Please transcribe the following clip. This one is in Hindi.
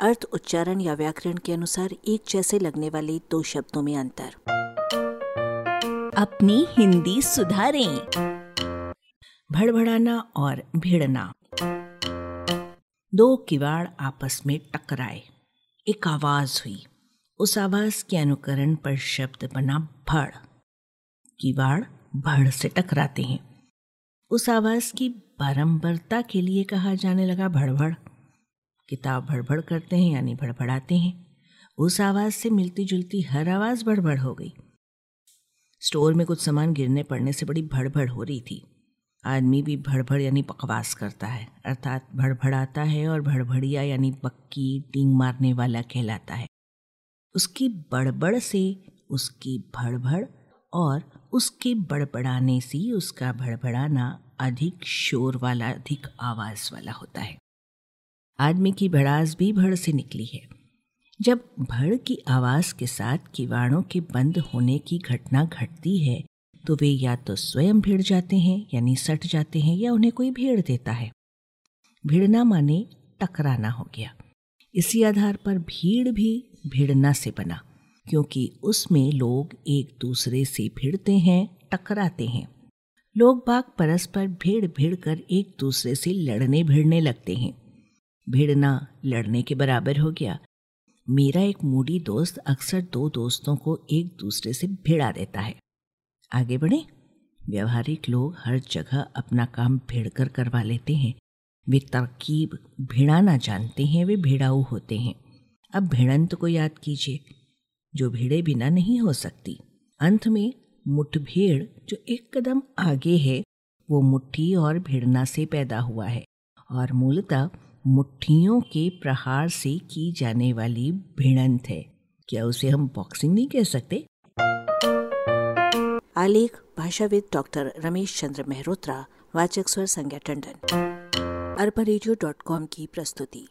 अर्थ, उच्चारण या व्याकरण के अनुसार एक जैसे लगने वाले दो शब्दों में अंतर। अपनी हिंदी सुधारें। भड़भड़ाना और भिड़ना। दो किवाड़ आपस में टकराए। एक आवाज़ हुई। उस आवाज़ के अनुकरण पर शब्द बना भड़। किवाड़ भड़ से टकराते हैं। उस आवाज़ की बारंबारता के लिए कहा जाने लगा भड़भड़। किताब भड़बड़ करते हैं, यानी भड़बड़ाते हैं। उस आवाज़ से मिलती जुलती हर आवाज़ भड़भड़ हो गई। स्टोर में कुछ सामान गिरने पड़ने से बड़ी भड़बड़ हो रही थी। आदमी भी भड़बड़ यानी बकवास करता है, अर्थात भड़बड़ाता है और भड़भड़िया यानी पक्की टींग मारने वाला कहलाता है। उसकी बड़बड़ से उसकी भड़बड़ और उसके बड़बड़ाने से उसका भड़बड़ाना अधिक शोर वाला, अधिक आवाज़ वाला होता है। आदमी की भड़ास भी भड़ से निकली है। जब भड़ की आवाज़ के साथ किवाड़ों के बंद होने की घटना घटती है तो वे या तो स्वयं भिड़ जाते हैं, यानी सट जाते हैं, या उन्हें कोई भीड़ देता है। भिड़ना माने, टकराना हो गया। इसी आधार पर भीड़ भी भिड़ना से बना, क्योंकि उसमें लोग एक दूसरे से भिड़ते हैं, टकराते हैं। लोग बाग परस्पर भीड़ भिड़ कर एक दूसरे से लड़ने भिड़ने लगते हैं। भिड़ना लड़ने के बराबर हो गया। मेरा एक मूडी दोस्त अक्सर दो दोस्तों को एक दूसरे से भिड़ा देता है। आगे बढ़े। व्यवहारिक लोग हर जगह अपना काम भिड़ कर करवा लेते हैं। वे तरकीब भिड़ाना जानते हैं, वे भिड़ाऊ होते हैं। अब भिड़ंत को याद कीजिए। जो भिड़े बिना नहीं हो सकती। अंत में मुठभेड़ जो एक कदम आगे है, वो मुट्ठी और भिड़ना से पैदा हुआ है और मूलतः मुट्ठियों के प्रहार से की जाने वाली भिड़ंत है क्या उसे हम बॉक्सिंग नहीं कह सकते? आलेख, भाषाविद डॉक्टर रमेश चंद्र मेहरोत्रा, वाचक स्वर संज्ञा टंडन। अरबा की प्रस्तुति।